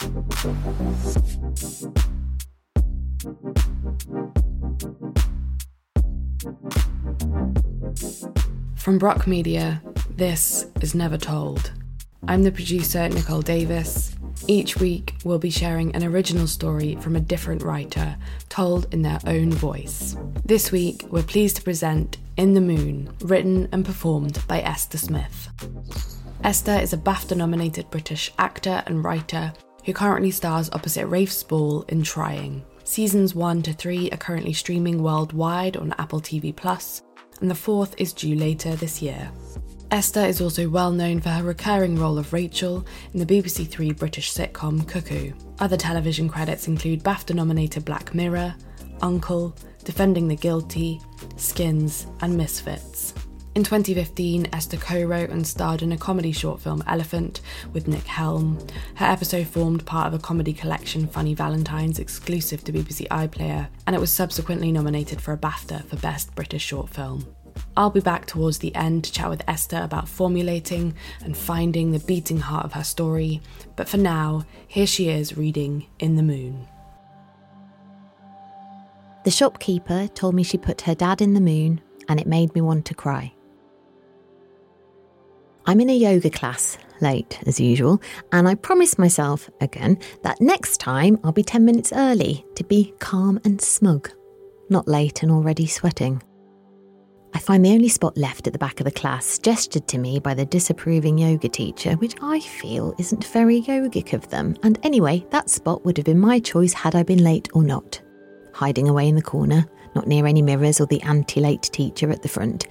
From Brock Media, this is Never Told. I'm the producer, Nicole Davis. Each week, we'll be sharing an original story from a different writer, told in their own voice. This week, we're pleased to present In the Moon, written and performed by Esther Smith. Esther is a BAFTA nominated British actor and writer who currently stars opposite Rafe Spall in Trying. Seasons 1 to 3 are currently streaming worldwide on Apple TV Plus, and the fourth is due later this year. Esther is also well known for her recurring role of Rachel in the BBC Three British sitcom Cuckoo. Other television credits include BAFTA nominated Black Mirror, Uncle, Defending the Guilty, Skins, and Misfits. In 2015, Esther co wrote and starred in a comedy short film Elephant with Nick Helm. Her episode formed part of a comedy collection Funny Valentines exclusive to BBC iPlayer, and it was subsequently nominated for a BAFTA for Best British Short Film. I'll be back towards the end to chat with Esther about formulating and finding the beating heart of her story, but for now, here she is reading In the Moon. The shopkeeper told me she put her dad in the moon, and it made me want to cry. I'm in a yoga class, late as usual, and I promise myself, again, that next time I'll be 10 minutes early to be calm and smug, not late and already sweating. I find the only spot left at the back of the class, gestured to me by the disapproving yoga teacher, which I feel isn't very yogic of them, and anyway, that spot would have been my choice had I been late or not. Hiding away in the corner, not near any mirrors or the anti late teacher at the front,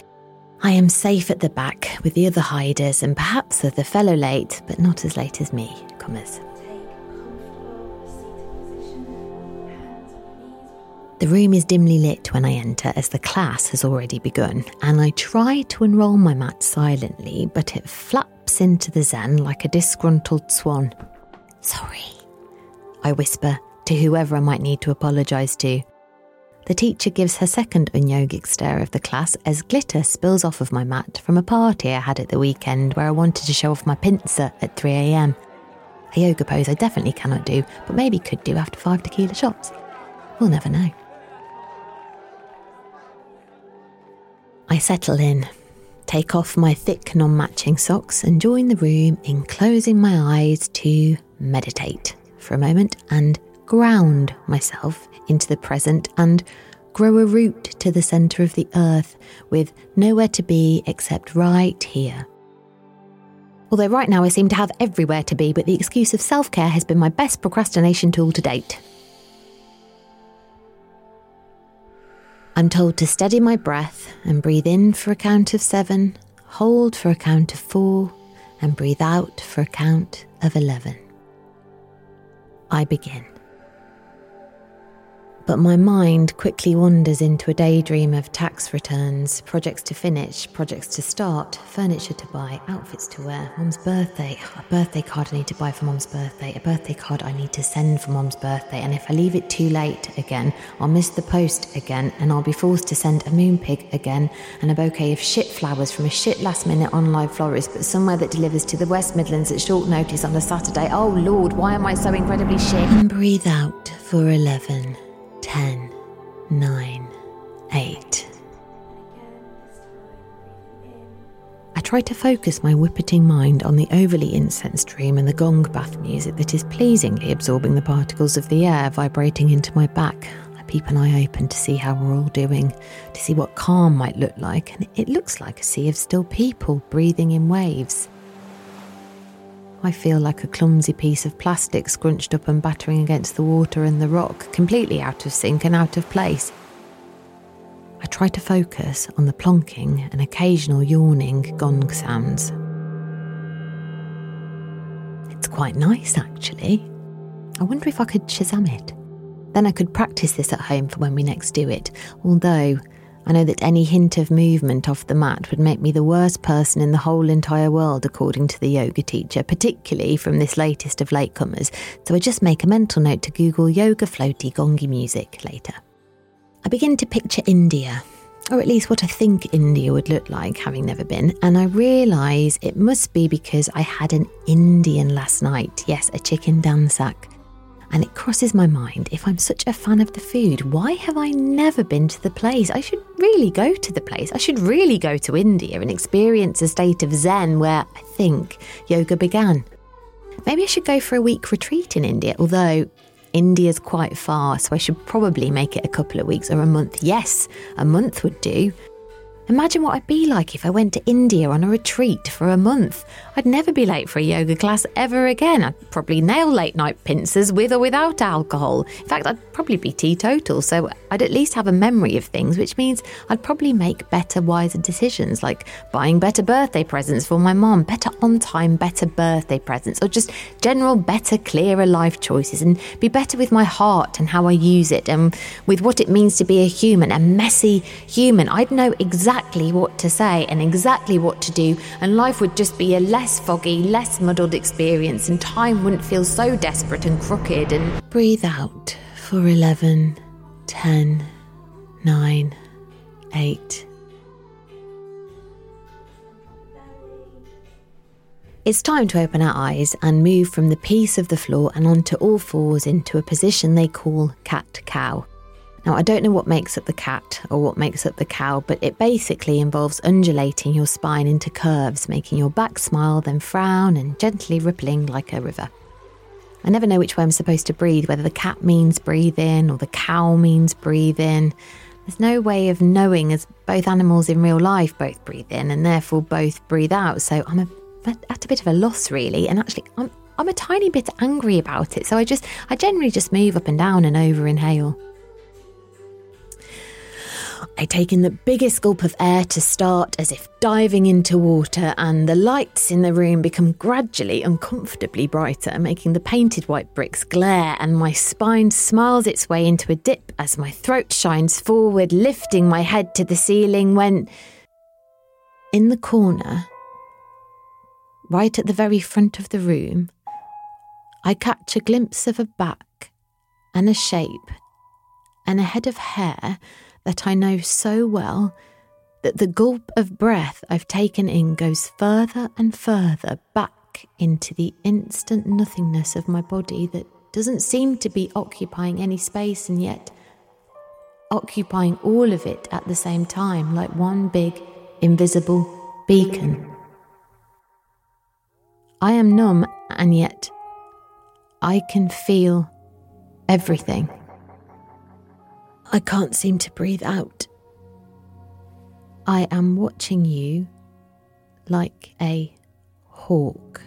I am safe at the back with the other hiders and perhaps of the fellow late, but not as late as me, commas. The room is dimly lit when I enter as the class has already begun, and I try to unroll my mat silently, but it flaps into the zen like a disgruntled swan. Sorry, I whisper to whoever I might need to apologise to. The teacher gives her second unyogic stare of the class as glitter spills off of my mat from a party I had at the weekend where I wanted to show off my pincer at 3am. A yoga pose I definitely cannot do, but maybe could do after five tequila shots. We'll never know. I settle in, take off my thick non matching socks, and join the room in closing my eyes to meditate for a moment and ground myself into the present and grow a root to the centre of the earth with nowhere to be except right here. Although right now I seem to have everywhere to be, but the excuse of self care has been my best procrastination tool to date. I'm told to steady my breath and breathe in for a count of seven, hold for a count of four, and breathe out for a count of 11. I begin but my mind quickly wanders into a daydream of tax returns, projects to finish, projects to start, furniture to buy, outfits to wear, mum's birthday, a birthday card I need to buy for mum's birthday, a birthday card I need to send for mum's birthday, and if I leave it too late again, I'll miss the post again, and I'll be forced to send a Moonpig again, and a bouquet of shit flowers from a shit last minute online florist, but somewhere that delivers to the West Midlands at short notice on a Saturday. Oh Lord, why am I so incredibly shit? And breathe out for 11. 10, 9, 8. I try to focus my whippeting mind on the overly incensed dream and the gong bath music that is pleasingly absorbing the particles of the air vibrating into my back. I peep an eye open to see how we're all doing, to see what calm might look like, and it looks like a sea of still people breathing in waves. I feel like a clumsy piece of plastic scrunched up and battering against the water and the rock, completely out of sync and out of place. I try to focus on the plonking and occasional yawning gong sounds. It's quite nice, actually. I wonder if I could Shazam it. Then I could practice this at home for when we next do it, although I know that any hint of movement off the mat would make me the worst person in the whole entire world, according to the yoga teacher, particularly from this latest of latecomers, so I just make a mental note to Google yoga floaty gongi music later. I begin to picture India, or at least what I think India would look like, having never been. And I realise it must be because I had an Indian last night. Yes, a chicken dansak. And it crosses my mind if I'm such a fan of the food, why have I never been to the place? I should really go to the place. I should really go to India and experience a state of Zen where I think yoga began. Maybe I should go for a week retreat in India, although India's quite far, so I should probably make it a couple of weeks or a month. Yes, a month would do. Imagine what I'd be like if I went to India on a retreat for a month. I'd never be late for a yoga class ever again. I'd probably nail late night pincers with or without alcohol. In fact, I'd probably be teetotal, so I'd at least have a memory of things, which means I'd probably make better, wiser decisions, like buying better birthday presents for my mom, better on time, better birthday presents, or just general, better, clearer life choices, and be better with my heart and how I use it, and with what it means to be a human, a messy human. I'd know exactly exactly what to say and exactly what to do, and life would just be a less foggy, less muddled experience, and time wouldn't feel so desperate and crooked. And breathe out for 11, 10, 9, 8. It's time to open our eyes and move from the piece of the floor and onto all fours into a position they call cat cow. Now, I don't know what makes up the cat or what makes up the cow, but it basically involves undulating your spine into curves, making your back smile, then frown, and gently rippling like a river. I never know which way I'm supposed to breathe, whether the cat means breathe in or the cow means breathe in. There's no way of knowing, as both animals in real life both breathe in and therefore both breathe out. So I'm a, at a bit of a loss, really. And actually, I'm, I'm a tiny bit angry about it. So I just, I generally just move up and down and over inhale. I take in the biggest gulp of air to start as if diving into water, and the lights in the room become gradually uncomfortably brighter, making the painted white bricks glare, and my spine smiles its way into a dip as my throat shines forward, lifting my head to the ceiling when. In the corner, right at the very front of the room, I catch a glimpse of a back and a shape and a head of hair that I know so well that the gulp of breath I've taken in goes further and further back into the instant nothingness of my body that doesn't seem to be occupying any space and yet occupying all of it at the same time, like one big invisible beacon. I am numb and yet I can feel everything. I can't seem to breathe out. I am watching you like a hawk,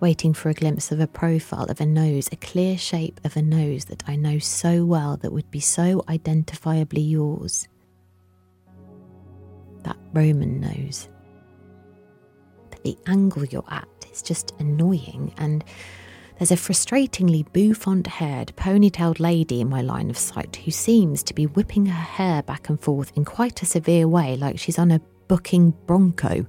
waiting for a glimpse of a profile of a nose, a clear shape of a nose that I know so well that would be so identifiably yours. That Roman nose. But the angle you're at is just annoying and there's a frustratingly bouffant haired, ponytailed lady in my line of sight who seems to be whipping her hair back and forth in quite a severe way, like she's on a bucking bronco.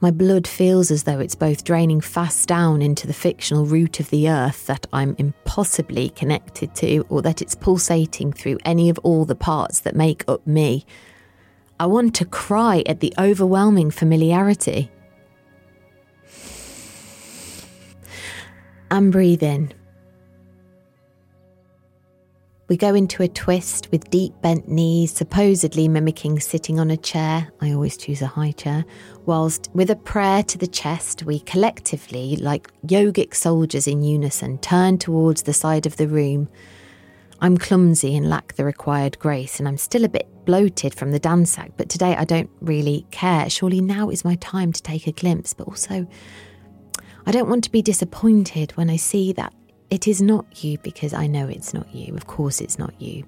My blood feels as though it's both draining fast down into the fictional root of the earth that I'm impossibly connected to, or that it's pulsating through any of all the parts that make up me. I want to cry at the overwhelming familiarity. And breathe in. We go into a twist with deep bent knees, supposedly mimicking sitting on a chair. I always choose a high chair. Whilst, with a prayer to the chest, we collectively, like yogic soldiers in unison, turn towards the side of the room. I'm clumsy and lack the required grace, and I'm still a bit bloated from the dansak, but today I don't really care. Surely now is my time to take a glimpse, but also I don't want to be disappointed when I see that it is not you because I know it's not you. Of course, it's not you.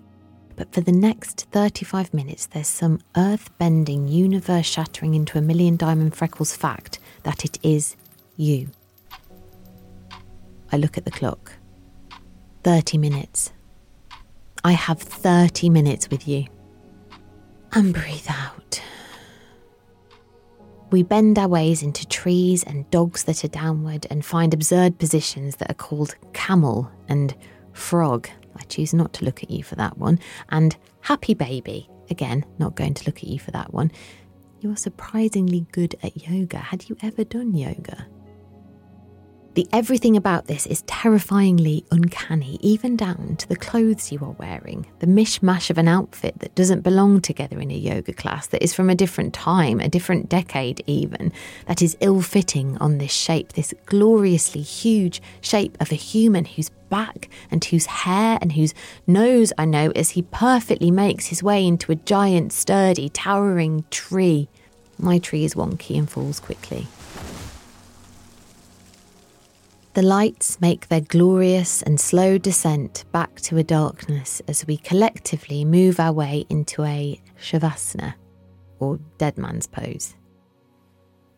But for the next 35 minutes, there's some earth bending, universe shattering into a million diamond freckles fact that it is you. I look at the clock 30 minutes. I have 30 minutes with you. And breathe out. We bend our ways into trees and dogs that are downward and find absurd positions that are called camel and Frog, I choose not to look at you for that one, and Happy Baby, again, not going to look at you for that one. You're surprisingly good at yoga. Had you ever done yoga? The everything about this is terrifyingly uncanny, even down to the clothes you are wearing. The mishmash of an outfit that doesn't belong together in a yoga class, that is from a different time, a different decade even, that is ill fitting on this shape, this gloriously huge shape of a human whose back and whose hair and whose nose I know as he perfectly makes his way into a giant, sturdy, towering tree. My tree is wonky and falls quickly. The lights make their glorious and slow descent back to a darkness as we collectively move our way into a shavasana, or dead man's pose.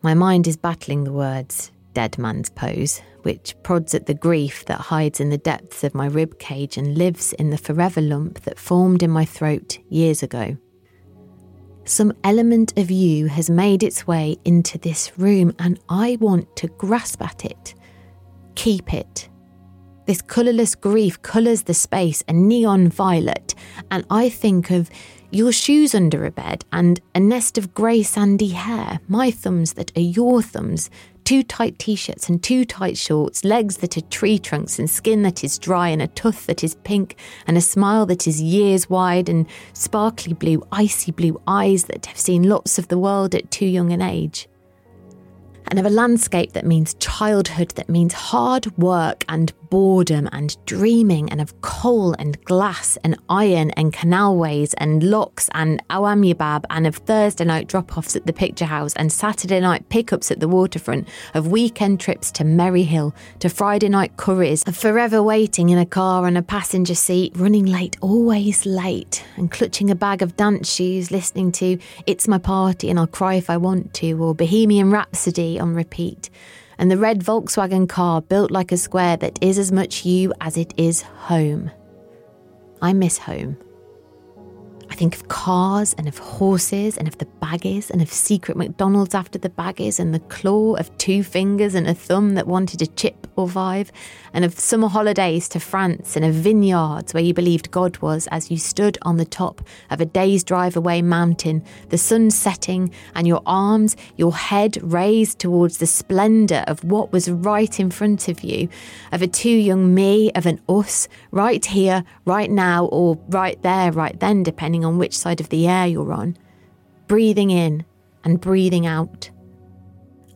My mind is battling the words dead man's pose, which prods at the grief that hides in the depths of my rib cage and lives in the forever lump that formed in my throat years ago. Some element of you has made its way into this room, and I want to grasp at it keep it. This colourless grief colours the space a neon violet, and I think of your shoes under a bed and a nest of grey sandy hair, my thumbs that are your thumbs, two tight t shirts and two tight shorts, legs that are tree trunks and skin that is dry, and a tooth that is pink, and a smile that is years wide, and sparkly blue, icy blue eyes that have seen lots of the world at too young an age and of a landscape that means childhood, that means hard work and boredom and dreaming, and of coal and glass and iron and canalways and locks and awamyabab, and of Thursday night drop offs at the picture house and Saturday night pickups at the waterfront, of weekend trips to Merry Hill, to Friday night curries, of forever waiting in a car on a passenger seat, running late, always late, and clutching a bag of dance shoes, listening to It's My Party and I'll Cry If I Want to, or Bohemian Rhapsody on repeat and the red Volkswagen car built like a square that is as much you as it is home. I miss home. I think of cars and of horses and of the baggies and of secret McDonald's after the baggies and the claw of two fingers and a thumb that wanted a chip or five, and of summer holidays to France and of vineyards where you believed God was as you stood on the top of a day's drive away mountain, the sun setting, and your arms, your head raised towards the splendour of what was right in front of you, of a too young me, of an us, right here, right now, or right there, right then, depending depending on which side of the air you're on, breathing in and breathing out.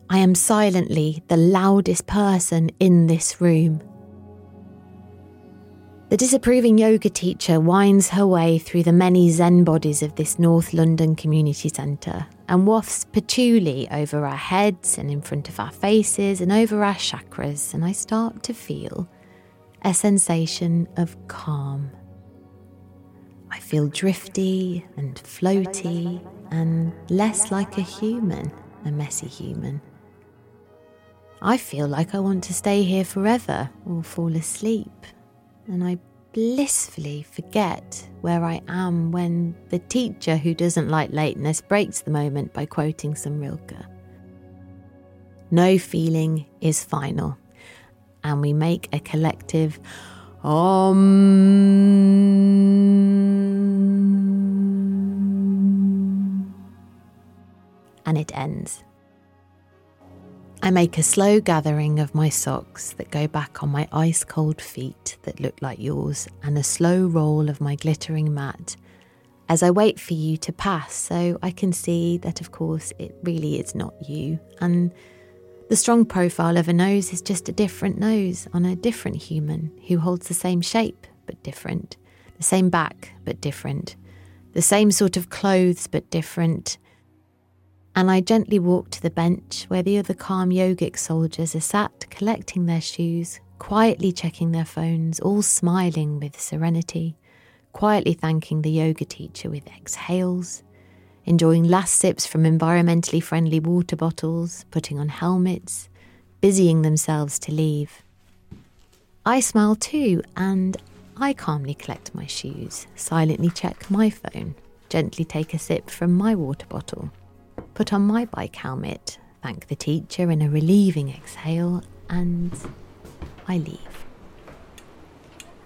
I am silently the loudest person in this room. The disapproving yoga teacher winds her way through the many Zen bodies of this North London community centre and wafts patchouli over our heads and in front of our faces and over our chakras, and I start to feel a sensation of calm. I feel drifty and floaty and less like a human, a messy human. I feel like I want to stay here forever or fall asleep, and I blissfully forget where I am when the teacher who doesn't like lateness breaks the moment by quoting some Rilke. No feeling is final, and we make a collective Om. And it ends. I make a slow gathering of my socks that go back on my ice cold feet that look like yours, and a slow roll of my glittering mat as I wait for you to pass so I can see that, of course, it really is not you. And the strong profile of a nose is just a different nose on a different human who holds the same shape but different, the same back but different, the same sort of clothes but different. And I gently walk to the bench where the other calm yogic soldiers are sat collecting their shoes, quietly checking their phones, all smiling with serenity, quietly thanking the yoga teacher with exhales enjoying last sips from environmentally friendly water bottles, putting on helmets, busying themselves to leave. I smile too, and I calmly collect my shoes, silently check my phone, gently take a sip from my water bottle, put on my bike helmet, thank the teacher in a relieving exhale, and I leave.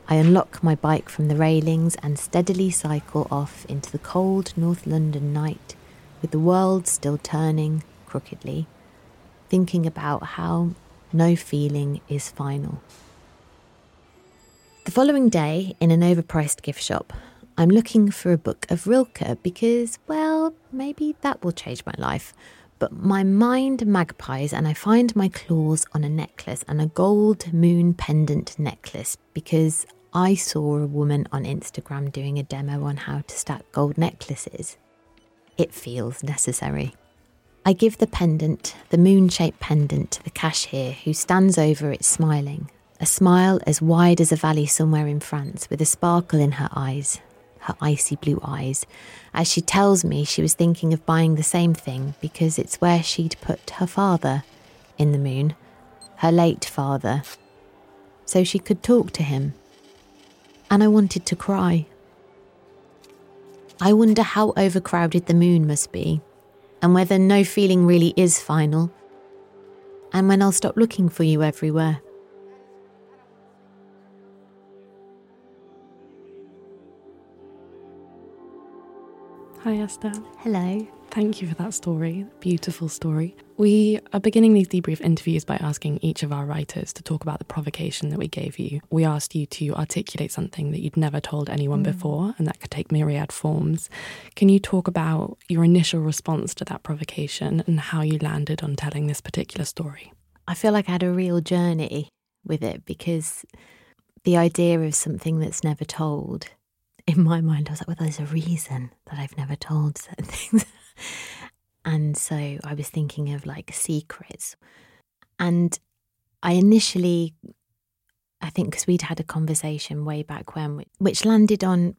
I unlock my bike from the railings and steadily cycle off into the cold North London night, with the world still turning crookedly, thinking about how no feeling is final. The following day, in an overpriced gift shop, I'm looking for a book of Rilke because, well, maybe that will change my life. But my mind magpies and I find my claws on a necklace and a gold moon pendant necklace because I saw a woman on Instagram doing a demo on how to stack gold necklaces. It feels necessary. I give the pendant, the moon shaped pendant, to the cashier who stands over it smiling, a smile as wide as a valley somewhere in France, with a sparkle in her eyes, her icy blue eyes, as she tells me she was thinking of buying the same thing because it's where she'd put her father in the moon, her late father, so she could talk to him. And I wanted to cry. I wonder how overcrowded the moon must be, and whether no feeling really is final, and when I'll stop looking for you everywhere. Hi, Esther. Hello. Thank you for that story. Beautiful story. We are beginning these debrief interviews by asking each of our writers to talk about the provocation that we gave you. We asked you to articulate something that you'd never told anyone mm. before, and that could take myriad forms. Can you talk about your initial response to that provocation and how you landed on telling this particular story? I feel like I had a real journey with it because the idea of something that's never told in my mind, I was like, well, there's a reason that I've never told certain things. and so I was thinking of like secrets. And I initially, I think, because we'd had a conversation way back when, which landed on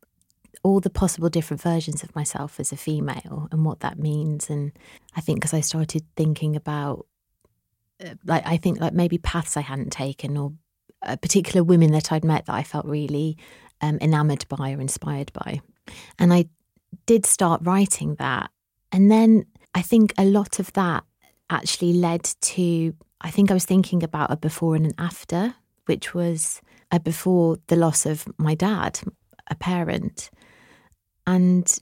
all the possible different versions of myself as a female and what that means. And I think because I started thinking about, uh, like, I think like maybe paths I hadn't taken or uh, particular women that I'd met that I felt really um, enamored by or inspired by. And I did start writing that. And then I think a lot of that actually led to, I think I was thinking about a before and an after, which was a before the loss of my dad, a parent, and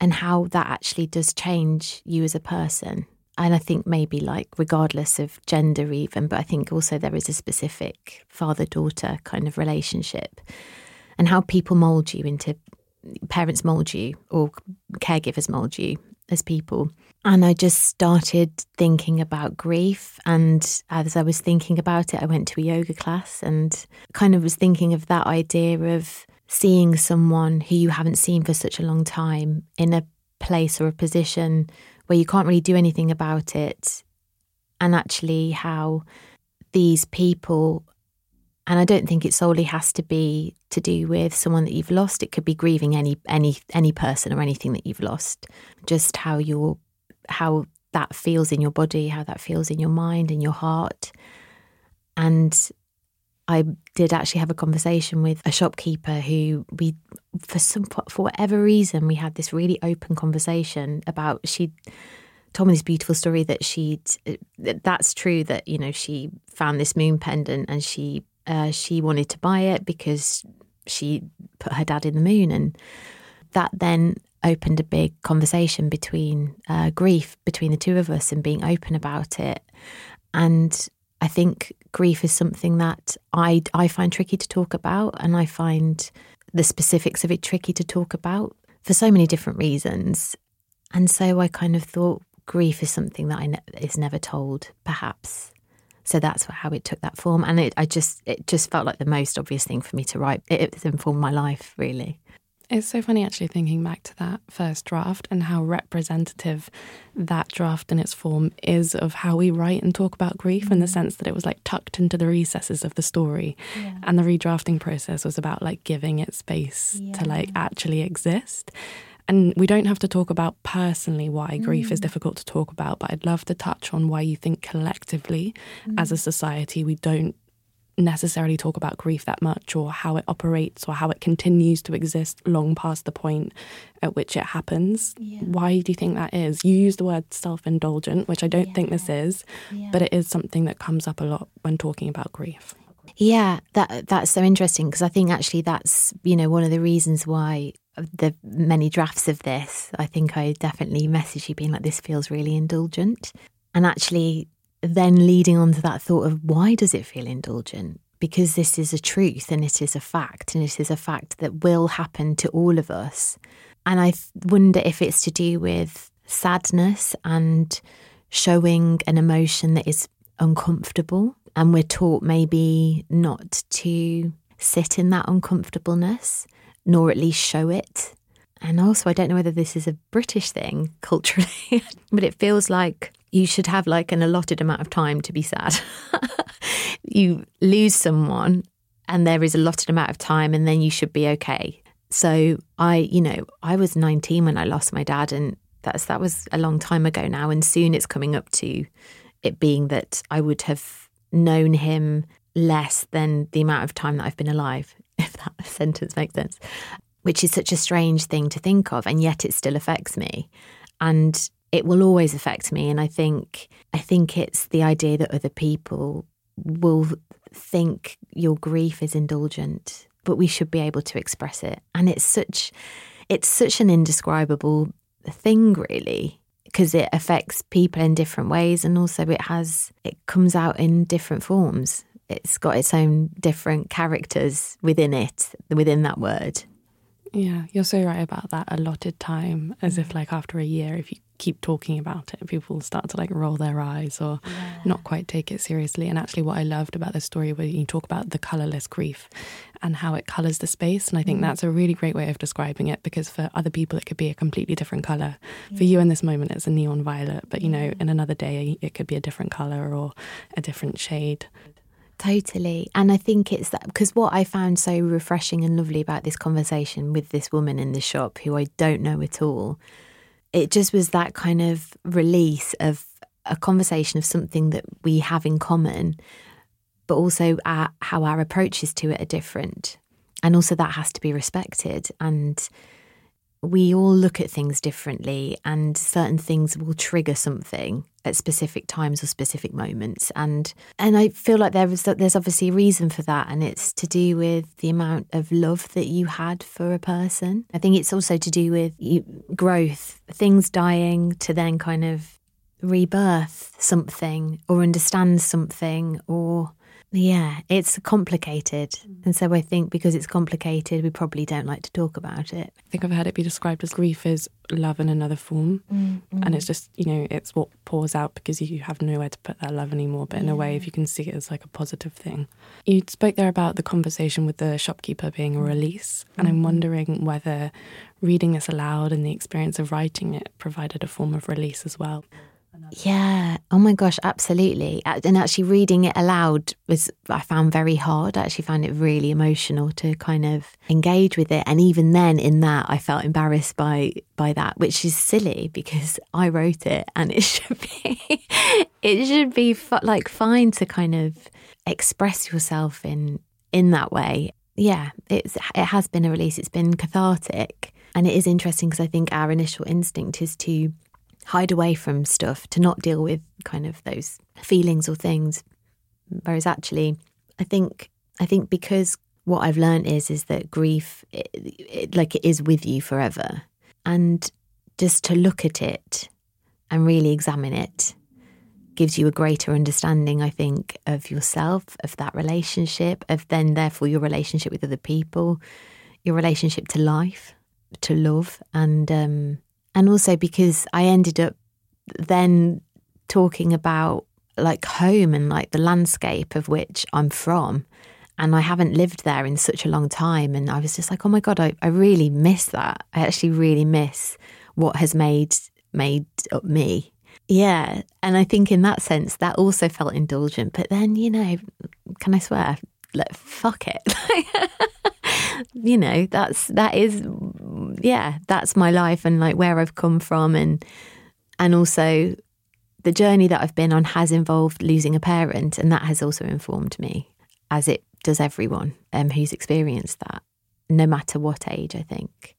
and how that actually does change you as a person. And I think maybe like regardless of gender even, but I think also there is a specific father daughter kind of relationship and how people mold you into parents mold you or caregivers mold you as people. And I just started thinking about grief. And as I was thinking about it, I went to a yoga class and kind of was thinking of that idea of seeing someone who you haven't seen for such a long time in a place or a position where you can't really do anything about it. And actually, how these people and I don't think it solely has to be to do with someone that you've lost. It could be grieving any any any person or anything that you've lost. Just how your how that feels in your body, how that feels in your mind and your heart. And I did actually have a conversation with a shopkeeper who we for some for whatever reason we had this really open conversation about she told me this beautiful story that she'd that's true that you know she found this moon pendant and she uh, she wanted to buy it because she put her dad in the moon. And that then opened a big conversation between uh, grief between the two of us and being open about it. And I think grief is something that I, I find tricky to talk about, and I find the specifics of it tricky to talk about for so many different reasons. And so I kind of thought grief is something that I ne- is never told, perhaps. So that's how it took that form, and it, I just it just felt like the most obvious thing for me to write. It, it informed my life really. It's so funny actually thinking back to that first draft and how representative that draft in its form is of how we write and talk about grief in the mm. sense that it was like tucked into the recesses of the story. Yeah. And the redrafting process was about like giving it space yeah. to like actually exist. And we don't have to talk about personally why mm. grief is mm. difficult to talk about, but I'd love to touch on why you think collectively mm. as a society we don't necessarily talk about grief that much or how it operates or how it continues to exist long past the point at which it happens. Yeah. Why do you think that is? You use the word self indulgent, which I don't yeah. think this is, yeah. but it is something that comes up a lot when talking about grief. Yeah, that that's so interesting because I think actually that's you know one of the reasons why the many drafts of this, I think I definitely messaged you being like this feels really indulgent, and actually then leading on to that thought of why does it feel indulgent? Because this is a truth and it is a fact, and it is a fact that will happen to all of us. And I wonder if it's to do with sadness and showing an emotion that is uncomfortable. And we're taught maybe not to sit in that uncomfortableness, nor at least show it. And also, I don't know whether this is a British thing culturally, but it feels like you should have like an allotted amount of time to be sad. you lose someone, and there is a allotted amount of time, and then you should be okay. So I, you know, I was 19 when I lost my dad, and that's that was a long time ago now, and soon it's coming up to it being that I would have known him less than the amount of time that I've been alive, if that sentence makes sense, which is such a strange thing to think of, and yet it still affects me. And it will always affect me. And I think I think it's the idea that other people will think your grief is indulgent, but we should be able to express it. And it's such it's such an indescribable thing really because it affects people in different ways and also it has it comes out in different forms. It's got its own different characters within it within that word. Yeah you're so right about that allotted time as if like after a year if you keep talking about it, people start to like roll their eyes or yeah. not quite take it seriously. And actually, what I loved about this story was you talk about the colorless grief and how it colors the space. And I think mm. that's a really great way of describing it because for other people, it could be a completely different color. Yeah. For you in this moment, it's a neon violet, but you know, in another day, it could be a different color or a different shade. Totally. And I think it's that because what I found so refreshing and lovely about this conversation with this woman in the shop who I don't know at all it just was that kind of release of a conversation of something that we have in common, but also our, how our approaches to it are different. And also that has to be respected. And we all look at things differently, and certain things will trigger something at specific times or specific moments. And and I feel like there is there's obviously a reason for that, and it's to do with the amount of love that you had for a person. I think it's also to do with growth, things dying to then kind of rebirth something or understand something or yeah, it's complicated. Mm. And so I think because it's complicated, we probably don't like to talk about it. I think I've heard it be described as grief is love in another form. Mm-hmm. And it's just, you know, it's what pours out because you have nowhere to put that love anymore. But in yeah. a way, if you can see it as like a positive thing. You spoke there about the conversation with the shopkeeper being a mm. release. And mm-hmm. I'm wondering whether reading this aloud and the experience of writing it provided a form of release as well. Yeah. Oh my gosh, absolutely. And actually, reading it aloud was, I found very hard. I actually found it really emotional to kind of engage with it. And even then, in that, I felt embarrassed by by that, which is silly because I wrote it, and it should be it should be like fine to kind of express yourself in in that way. Yeah, it's it has been a release. It's been cathartic, and it is interesting because I think our initial instinct is to hide away from stuff, to not deal with kind of those feelings or things. Whereas actually, I think I think because what I've learned is is that grief, it, it, like it is with you forever, and just to look at it and really examine it gives you a greater understanding, I think, of yourself, of that relationship, of then therefore your relationship with other people, your relationship to life, to love, and um, and also because I ended up then talking about like home and like the landscape of which I'm from. And I haven't lived there in such a long time. And I was just like, oh my God, I, I really miss that. I actually really miss what has made made up me. Yeah. And I think in that sense that also felt indulgent. But then, you know, can I swear? Like, fuck it. you know, that's that is yeah, that's my life and like where I've come from and and also the journey that I've been on has involved losing a parent and that has also informed me as it does everyone um, who's experienced that no matter what age I think.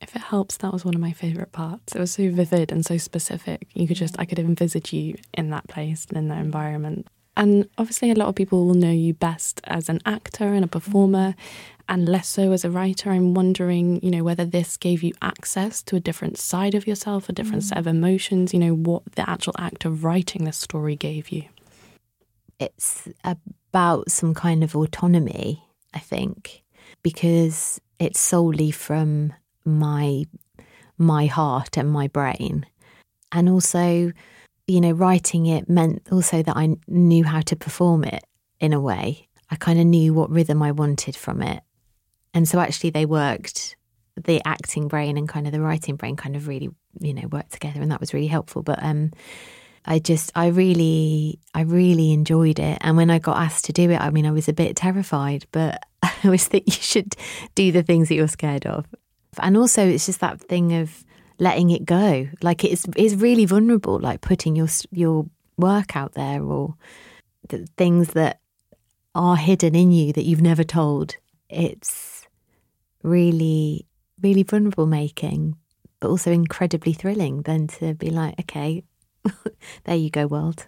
If it helps, that was one of my favourite parts. It was so vivid and so specific. You could just, I could envisage you in that place and in that environment. And obviously, a lot of people will know you best as an actor and a performer, and less so as a writer. I'm wondering, you know, whether this gave you access to a different side of yourself, a different mm. set of emotions, you know, what the actual act of writing this story gave you. It's about some kind of autonomy, I think, because it's solely from my my heart and my brain. And also, you know, writing it meant also that I knew how to perform it in a way. I kind of knew what rhythm I wanted from it. And so actually they worked the acting brain and kind of the writing brain kind of really, you know, worked together and that was really helpful. But um I just I really I really enjoyed it. And when I got asked to do it, I mean I was a bit terrified, but I always think you should do the things that you're scared of. And also it's just that thing of letting it go. Like it's it's really vulnerable like putting your your work out there or the things that are hidden in you that you've never told. It's really, really vulnerable making, but also incredibly thrilling than to be like, okay, there you go, world.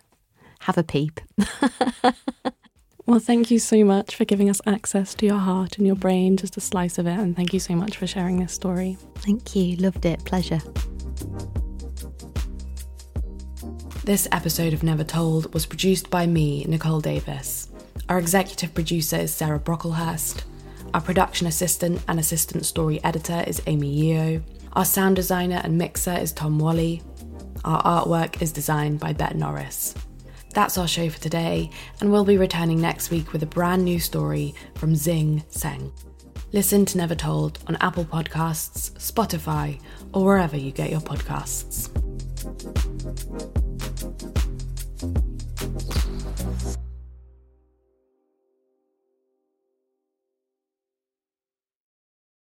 Have a peep. well, thank you so much for giving us access to your heart and your brain, just a slice of it. And thank you so much for sharing this story. Thank you. Loved it. Pleasure. This episode of Never Told was produced by me, Nicole Davis. Our executive producer is Sarah Brocklehurst. Our production assistant and assistant story editor is Amy Yeo. Our sound designer and mixer is Tom Whalley. Our artwork is designed by Bett Norris. That's our show for today, and we'll be returning next week with a brand new story from Xing Seng. Listen to Never Told on Apple Podcasts, Spotify, or wherever you get your podcasts.